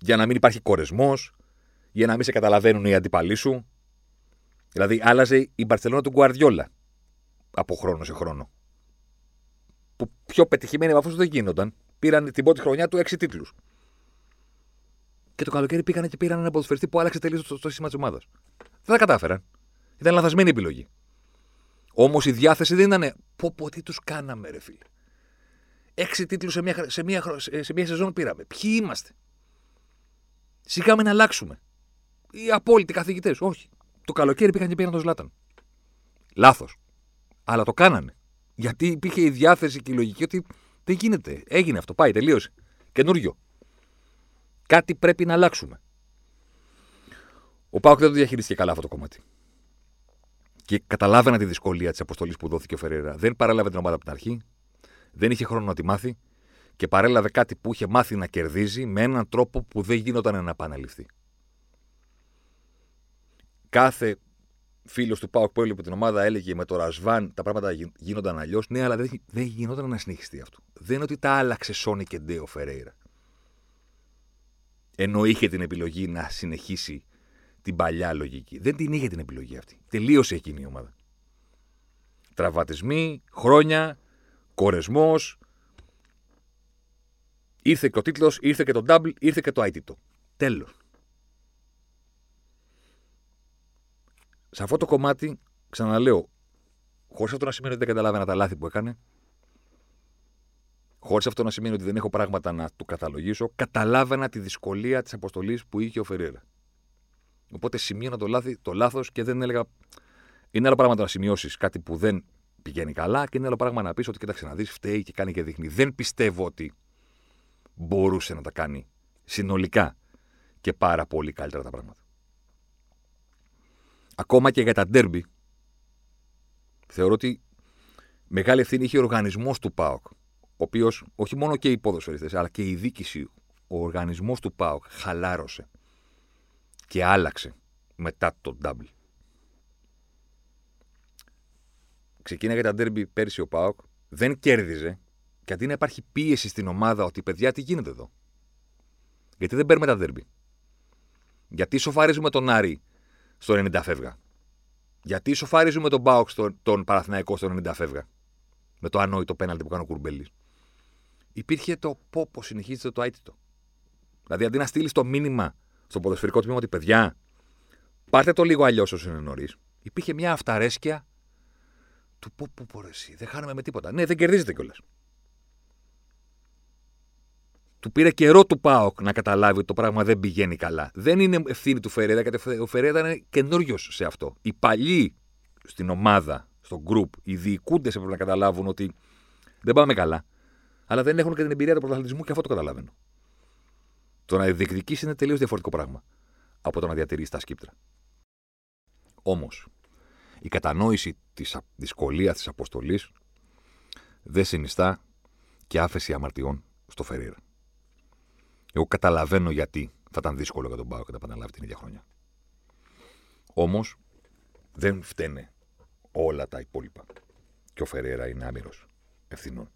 για να μην υπάρχει κορεσμός, για να μην σε καταλαβαίνουν οι αντιπαλοί σου. Δηλαδή, άλλαζε η Μπαρσελόνα του Γκουαρδιόλα από χρόνο σε χρόνο. Που πιο πετυχημένοι από αυτούς δεν γίνονταν. Πήραν την πρώτη χρονιά του έξι τίτλους. Και το καλοκαίρι πήγαν και πήραν ένα ποδοσφαιριστή που άλλαξε τελείως το, το σύστημα της ομάδας. Δεν τα κατάφεραν. Ήταν λαθασμένη επιλογή. Όμως η διάθεση δεν ήταν. Πω, πω, τι τους κάναμε, ρε φίλε. Έξι τίτλους σε μια, σε, μια, σε μια σεζόν πήραμε. Ποιοι είμαστε. Σιγάμε να αλλάξουμε. Οι απόλυτοι καθηγητές. Όχι. Το καλοκαίρι πήγαν και πήραν τον Ζλάταν. Λάθος. Αλλά το κάνανε. Γιατί υπήρχε η διάθεση και η λογική ότι δεν γίνεται. Έγινε αυτό. Πάει, τελείωσε. Καινούριο. Κάτι πρέπει να αλλάξουμε. Ο Πάοκ δεν το διαχειρίστηκε καλά αυτό το κομμάτι. Και καταλάβαινα τη δυσκολία της αποστολής που δόθηκε ο Φεραίρα. Δεν παρέλαβε την ομάδα από την αρχή. Δεν είχε χρόνο να τη μάθει. Και παρέλαβε κάτι που είχε μάθει να κερδίζει με έναν τρόπο που δεν γίνονταν να επαναληφθεί. Κάθε φίλος του Πάοκ που έλειπε την ομάδα έλεγε με το Ρασβάν τα πράγματα γίνονταν αλλιώς. Ναι, αλλά δεν, δεν γινόταν να συνεχιστεί αυτό. Δεν είναι ότι τα άλλαξε Σόνι και Ντέο Φερέιρα. Ενώ είχε την επιλογή να συνεχίσει την παλιά λογική. Δεν την είχε την επιλογή αυτή. Τελείωσε εκείνη η ομάδα. Τραυματισμοί, χρόνια, κορεσμός. Ήρθε και ο τίτλος, ήρθε και το double, ήρθε και το αίτητο. Τέλος. Σε αυτό το κομμάτι, ξαναλέω, χωρίς αυτό να σημαίνει ότι δεν καταλάβαινα τα λάθη που έκανε, χωρίς αυτό να σημαίνει ότι δεν έχω πράγματα να του καταλογίσω, καταλάβαινα τη δυσκολία της αποστολής που είχε ο Φεραίρα. Οπότε σημείωνα το, λάθη, το λάθος και δεν έλεγα. Είναι άλλο πράγμα να σημειώσεις κάτι που δεν πηγαίνει καλά και είναι άλλο πράγμα να πεις ότι κοίταξε να δεις, φταίει και κάνει και δείχνει. Δεν πιστεύω ότι μπορούσε να τα κάνει συνολικά και πάρα πολύ καλύτερα τα πράγματα. Ακόμα και για τα ντέρμπι, θεωρώ ότι μεγάλη ευθύνη είχε ο οργανισμός του ΠΑΟΚ. Ο οποίος, όχι μόνο και οι ποδοσφαιριστές, αλλά και η δίκηση, ο οργανισμός του ΠΑΟΚ χαλάρωσε και άλλαξε μετά το double. Ξεκίναγε τα ντέρμπι πέρσι ο ΠΑΟΚ, δεν κέρδιζε και αντί να υπάρχει πίεση στην ομάδα ότι παιδιά τι γίνεται εδώ; Γιατί δεν παίρνουμε τα ντέρμπι; Γιατί σοφαρίζουμε τον Άρη στο 90 φεύγα. Γιατί σοφαρίζουμε τον Μπάουκ στο, τον Παραθυναϊκό στο 90 φεύγα; Με το ανόητο πέναλτι που κάνει ο Κουρμπέλης. Υπήρχε το πω πω συνεχίζεται το αίτητο. Δηλαδή αντί να στείλεις το μήνυμα στο ποδοσφαιρικό τμήμα ότι παιδιά, πάρτε το λίγο αλλιώς όσο είναι νωρίς. Υπήρχε μια αυταρέσκεια του πω πω πω εσύ, δεν χάνουμε με τίποτα. Ναι, δεν κερδίζετε κιόλας. Του πήρε καιρό του Πάοκ να καταλάβει ότι το πράγμα δεν πηγαίνει καλά. Δεν είναι ευθύνη του Φερέδα, γιατί ο Φερέδα είναι καινούριος σε αυτό. Οι παλιοί στην ομάδα, στο group, οι διοικούντες έπρεπε να καταλάβουν ότι δεν πάμε καλά. Αλλά δεν έχουν και την εμπειρία του πρωταθλητισμού και αυτό το καταλαβαίνω. Το να διεκδικήσει είναι τελείως διαφορετικό πράγμα από το να διατηρήσει τα σκύπτρα. Όμως, η κατανόηση της δυσκολίας της αποστολής δεν συνιστά και άφεση αμαρτιών στο Φερήρα. Εγώ καταλαβαίνω γιατί θα ήταν δύσκολο για τον Πάο και να επαναλάβει την ίδια χρονιά. Όμως δεν φταίνε όλα τα υπόλοιπα. Και ο Φεραίρα είναι άμυρος ευθυνών.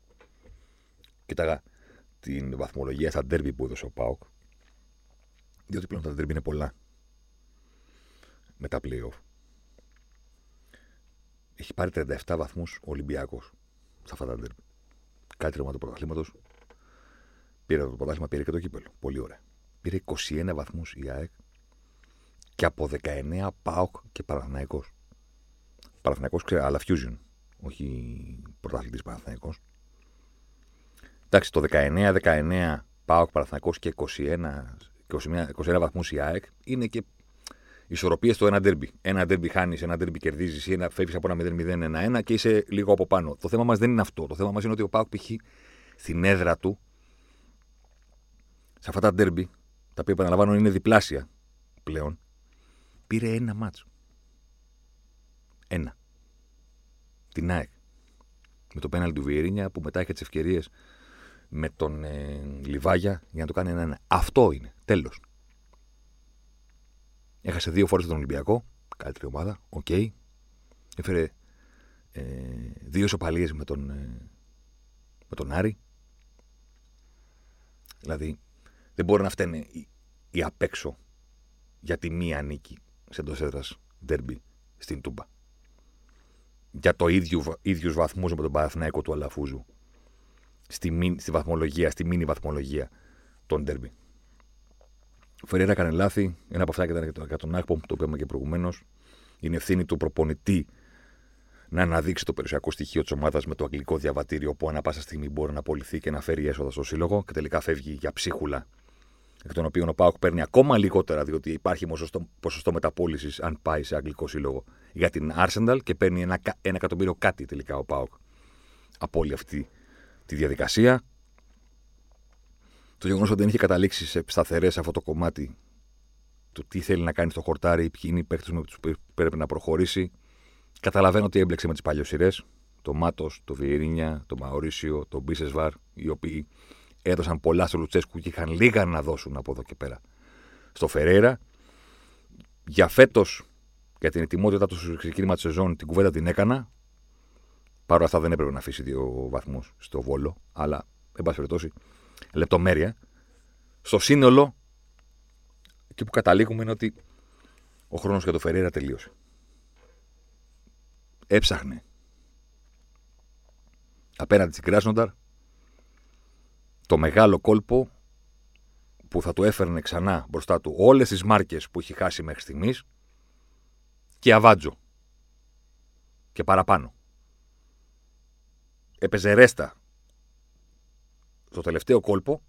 Κοίταγα την βαθμολογία στα ντέρμπι που έδωσε ο Πάοκ. Διότι πλέον τα ντέρμπι είναι πολλά. Με τα playoff. Έχει πάρει 37 βαθμούς ο Ολυμπιακός στα αυτά τα ντέρμπι. Κάτι του πρωταθλήματος Πήρε το πρωτάθλημα, πήρε και το κύπελο. Πολύ ωραία. Πήρε 21 βαθμού η ΑΕΚ και από 19 ΠΑΟΚ και Παναθηναϊκός. Παναθηναϊκός ξέρει, αλλά Fusion, όχι πρωταθλητής Παναθηναϊκός. Εντάξει, το 19-19 ΠΑΟΚ Παναθηναϊκός και 21, 21, 21 βαθμούς η ΑΕΚ είναι και ισορροπίε στο ένα ντέρμπι. Ένα ντέρμπι χάνει, ένα ντέρμπι κερδίζει ή ένα φεύγει από ένα 0-0-1-1 και είσαι λίγο από πάνω. Το θέμα μα δεν είναι αυτό. Το θέμα μα είναι ότι ο Πάοκ π.χ. στην έδρα του σε αυτά τα ντέρμπι, τα οποία επαναλαμβάνω είναι διπλάσια πλέον, πήρε ένα μάτσο. Ένα. Την ΑΕΚ. Με το πέναλ του Βιερίνια που μετά είχε τις ευκαιρίες με τον ε, Λιβάγια για να το κάνει ένα-ένα. Αυτό είναι. Τέλος. Έχασε δύο φορές τον Ολυμπιακό. Καλύτερη ομάδα. OK. Okay. Έφερε ε, δύο ισοπαλίες με τον, ε, με τον Άρη. Δηλαδή, δεν μπορεί να φταίνε οι, οι απ' έξω για τη μία νίκη σε εντός έδρας ντέρμπι στην Τούμπα. Για το ίδιο ίδιους βαθμούς με τον Παναθηναϊκό του Αλαφούζου στη, στη βαθμολογία, στη μίνι βαθμολογία των ντέρμπι. Ο Φεραίρα έκανε λάθη. Ένα από αυτά ήταν για τον Άκπομ, το είπαμε και προηγουμένως. Είναι ευθύνη του προπονητή να αναδείξει το περιουσιακό στοιχείο της ομάδας με το αγγλικό διαβατήριο που ανά πάσα στιγμή μπορεί να απολυθεί και να φέρει έσοδα στο σύλλογο και τελικά φεύγει για ψίχουλα εκ των οποίων ο Πάοκ παίρνει ακόμα λιγότερα, διότι υπάρχει ποσοστό, ποσοστό μεταπόλησης αν πάει σε αγγλικό σύλλογο για την Arsenal και παίρνει ένα, ένα εκατομμύριο κάτι τελικά ο Πάοκ από όλη αυτή τη διαδικασία. Το γεγονός ότι δεν είχε καταλήξει σε σταθερές αυτό το κομμάτι του τι θέλει να κάνει στο χορτάρι, ποιοι είναι οι παίχτε με τους πρέπει να προχωρήσει. Καταλαβαίνω ότι έμπλεξε με τις παλιοσυρέ. Το Μάτος, το Βιερίνια, το Μαωρίσιο, το Μπίσεσβαρ, οι οποίοι έδωσαν πολλά στο Λουτσέσκου και είχαν λίγα να δώσουν από εδώ και πέρα. Στο Φεραίρα, για φέτος, για την ετοιμότητά τους στο ξεκίνημα της σεζόν, την κουβέντα την έκανα. Παρ' όλα αυτά δεν έπρεπε να αφήσει δύο βαθμούς στο βόλο, αλλά εν πάση περιπτώσει, λεπτομέρεια. Στο σύνολο, εκεί που καταλήγουμε είναι ότι ο χρόνος για το Φεραίρα τελείωσε. Έψαχνε απέναντι στην Κράσνονταρ το μεγάλο κόλπο που θα του έφερνε ξανά μπροστά του όλες τις μάρκες που έχει χάσει μέχρι στιγμής και αβάντζο και παραπάνω. Έπαιζε ρέστα στο τελευταίο κόλπο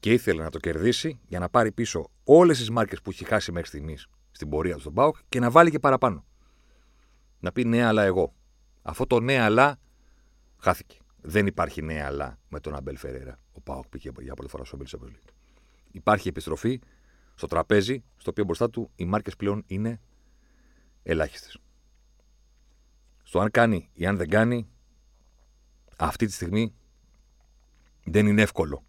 και ήθελε να το κερδίσει για να πάρει πίσω όλες τις μάρκες που έχει χάσει μέχρι στιγμής στην πορεία του στον Πάοκ και να βάλει και παραπάνω. Να πει ναι αλλά εγώ. Αυτό το ναι αλλά χάθηκε. Δεν υπάρχει νέα αλλά με τον Αμπέλ Φεραίρα. Ο Πάοκ πήγε για πρώτη φορά στο Αμπέλ Υπάρχει επιστροφή στο τραπέζι, στο οποίο μπροστά του οι μάρκες πλέον είναι ελάχιστες. Στο αν κάνει ή αν δεν κάνει, αυτή τη στιγμή δεν είναι εύκολο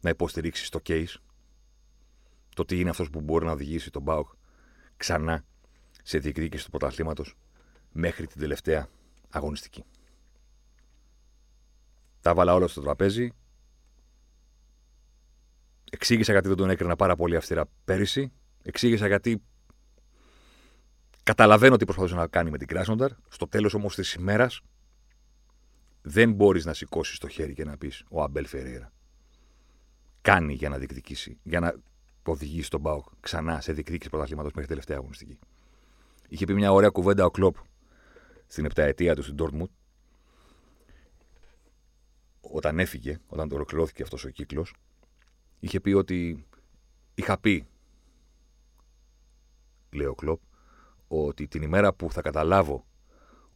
να υποστηρίξει το case το τι είναι αυτός που μπορεί να οδηγήσει τον Πάοκ ξανά σε διεκδίκηση του πρωταθλήματος μέχρι την τελευταία αγωνιστική. Τα βάλα όλα στο τραπέζι. Εξήγησα γιατί δεν τον έκρινα πάρα πολύ αυστηρά πέρυσι. Εξήγησα γιατί καταλαβαίνω τι προσπαθούσε να κάνει με την Κράσνονταρ. Στο τέλος όμως της ημέρας δεν μπορείς να σηκώσεις το χέρι και να πεις ο Αμπέλ Φεραίρα. Κάνει για να διεκδικήσει, για να οδηγήσει τον Μπάουκ ξανά σε διεκδίκηση πρωταθλήματος μέχρι τελευταία αγωνιστική. Είχε πει μια ωραία κουβέντα ο Κλοπ στην επταετία του στην Ντόρτμουντ όταν έφυγε, όταν ολοκληρώθηκε αυτός ο κύκλος, είχε πει ότι είχα πει, λέει ο Κλοπ, ότι την ημέρα που θα καταλάβω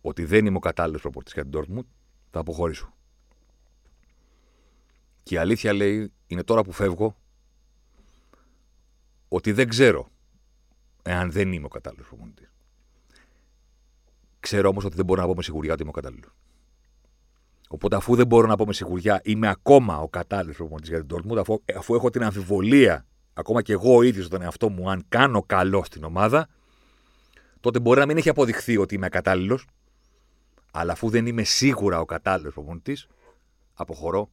ότι δεν είμαι ο κατάλληλος προπορτή για την Dortmund, θα αποχωρήσω. Και η αλήθεια λέει είναι τώρα που φεύγω ότι δεν ξέρω εάν δεν είμαι ο κατάλληλος προπονητής. Ξέρω όμως ότι δεν μπορώ να πω με σιγουριά ότι είμαι ο κατάλληλος. Οπότε, αφού δεν μπορώ να πω με σιγουριά είμαι ακόμα ο κατάλληλος προπονητής για την Dortmund, αφού, αφού έχω την αμφιβολία, ακόμα και εγώ ο ίδιος τον εαυτό μου, αν κάνω καλό στην ομάδα, τότε μπορεί να μην έχει αποδειχθεί ότι είμαι κατάλληλο, αλλά αφού δεν είμαι σίγουρα ο κατάλληλος προπονητής, αποχωρώ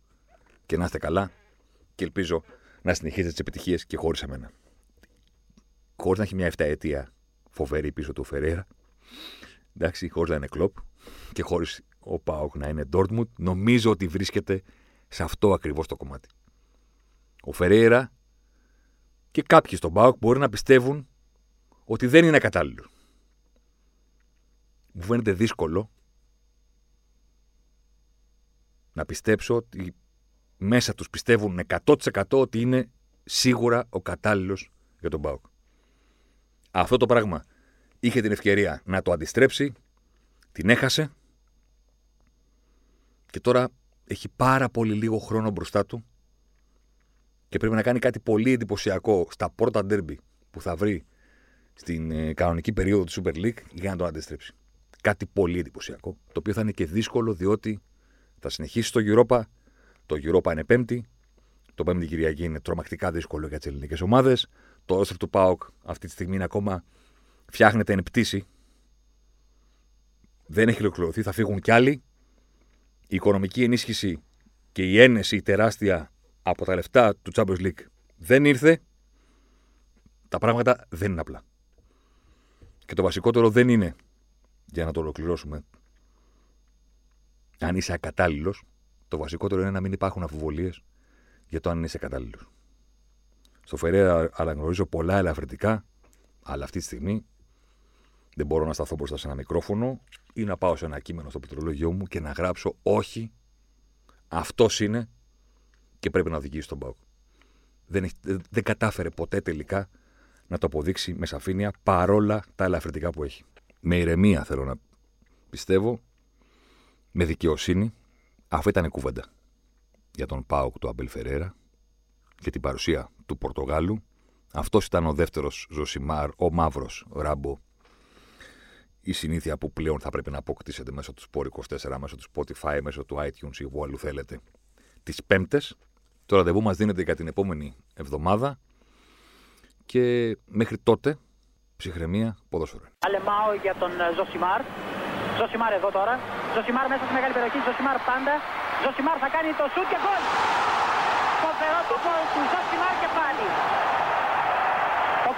και να είστε καλά και ελπίζω να συνεχίσετε τις επιτυχίες και χωρίς εμένα. Χωρίς να έχει μια 7 αιτία φοβερή πίσω του Φεραίρα, εντάξει, χωρίς να είναι κλοπ και χωρίς ο Πάοκ να είναι Ντόρτμουντ, νομίζω ότι βρίσκεται σε αυτό ακριβώς το κομμάτι. Ο Φεραίρα και κάποιοι στον Πάοκ μπορεί να πιστεύουν ότι δεν είναι κατάλληλο. Μου φαίνεται δύσκολο να πιστέψω ότι μέσα τους πιστεύουν 100% ότι είναι σίγουρα ο κατάλληλος για τον ΠΑΟΚ. Αυτό το πράγμα είχε την ευκαιρία να το αντιστρέψει, την έχασε και τώρα έχει πάρα πολύ λίγο χρόνο μπροστά του και πρέπει να κάνει κάτι πολύ εντυπωσιακό στα πρώτα ντέρμπι που θα βρει στην ε, κανονική περίοδο του Super League για να το αντιστρέψει. Κάτι πολύ εντυπωσιακό, το οποίο θα είναι και δύσκολο διότι θα συνεχίσει το Europa. Το Europa είναι πέμπτη. Το πέμπτη Κυριακή είναι τρομακτικά δύσκολο για τις ελληνικές ομάδες. Το ρόστερ του ΠΑΟΚ αυτή τη στιγμή είναι ακόμα φτιάχνεται εν πτήση. Δεν έχει ολοκληρωθεί, θα φύγουν κι άλλοι. Η οικονομική ενίσχυση και η ένεση τεράστια από τα λεφτά του Champions League δεν ήρθε. Τα πράγματα δεν είναι απλά. Και το βασικότερο δεν είναι, για να το ολοκληρώσουμε, αν είσαι ακατάλληλος, το βασικότερο είναι να μην υπάρχουν αμφιβολίες για το αν είσαι κατάλληλος. Στο Φερέα αναγνωρίζω πολλά ελαφρυντικά, αλλά αυτή τη στιγμή δεν μπορώ να σταθώ μπροστά σε ένα μικρόφωνο ή να πάω σε ένα κείμενο στο πληκτρολόγιο μου και να γράψω όχι, αυτός είναι και πρέπει να οδηγήσει τον Πάουκ. Δεν, δεν κατάφερε ποτέ τελικά να το αποδείξει με σαφήνεια παρόλα τα ελαφρυντικά που έχει. Με ηρεμία θέλω να πιστεύω με δικαιοσύνη. Αυτή ήταν η κουβέντα για τον Πάουκ του Αμπελ Φερέρα και την παρουσία του Πορτογάλου. Αυτός ήταν ο δεύτερος Ζωσιμάρ, ο μαύρος Ράμπο. Η συνήθεια που πλέον θα πρέπει να αποκτήσετε μέσω του Sport 24, μέσω του Spotify, μέσω του iTunes ή όπου αλλού θέλετε. Τις Πέμπτες. Το ραντεβού μας δίνεται για την επόμενη εβδομάδα. Και μέχρι τότε, ψυχραιμία, ποδόσφαιρο. Αλεμάω για τον Ζωσιμάρ. Ζωσιμάρ εδώ τώρα. Ζωσιμάρ μέσα στη μεγάλη περιοχή. Ζωσιμάρ πάντα. Ζωσιμάρ θα κάνει το σουτ και γκολ. Φοβερό το γκολ του Ζωσιμάρ και πάλι. Ο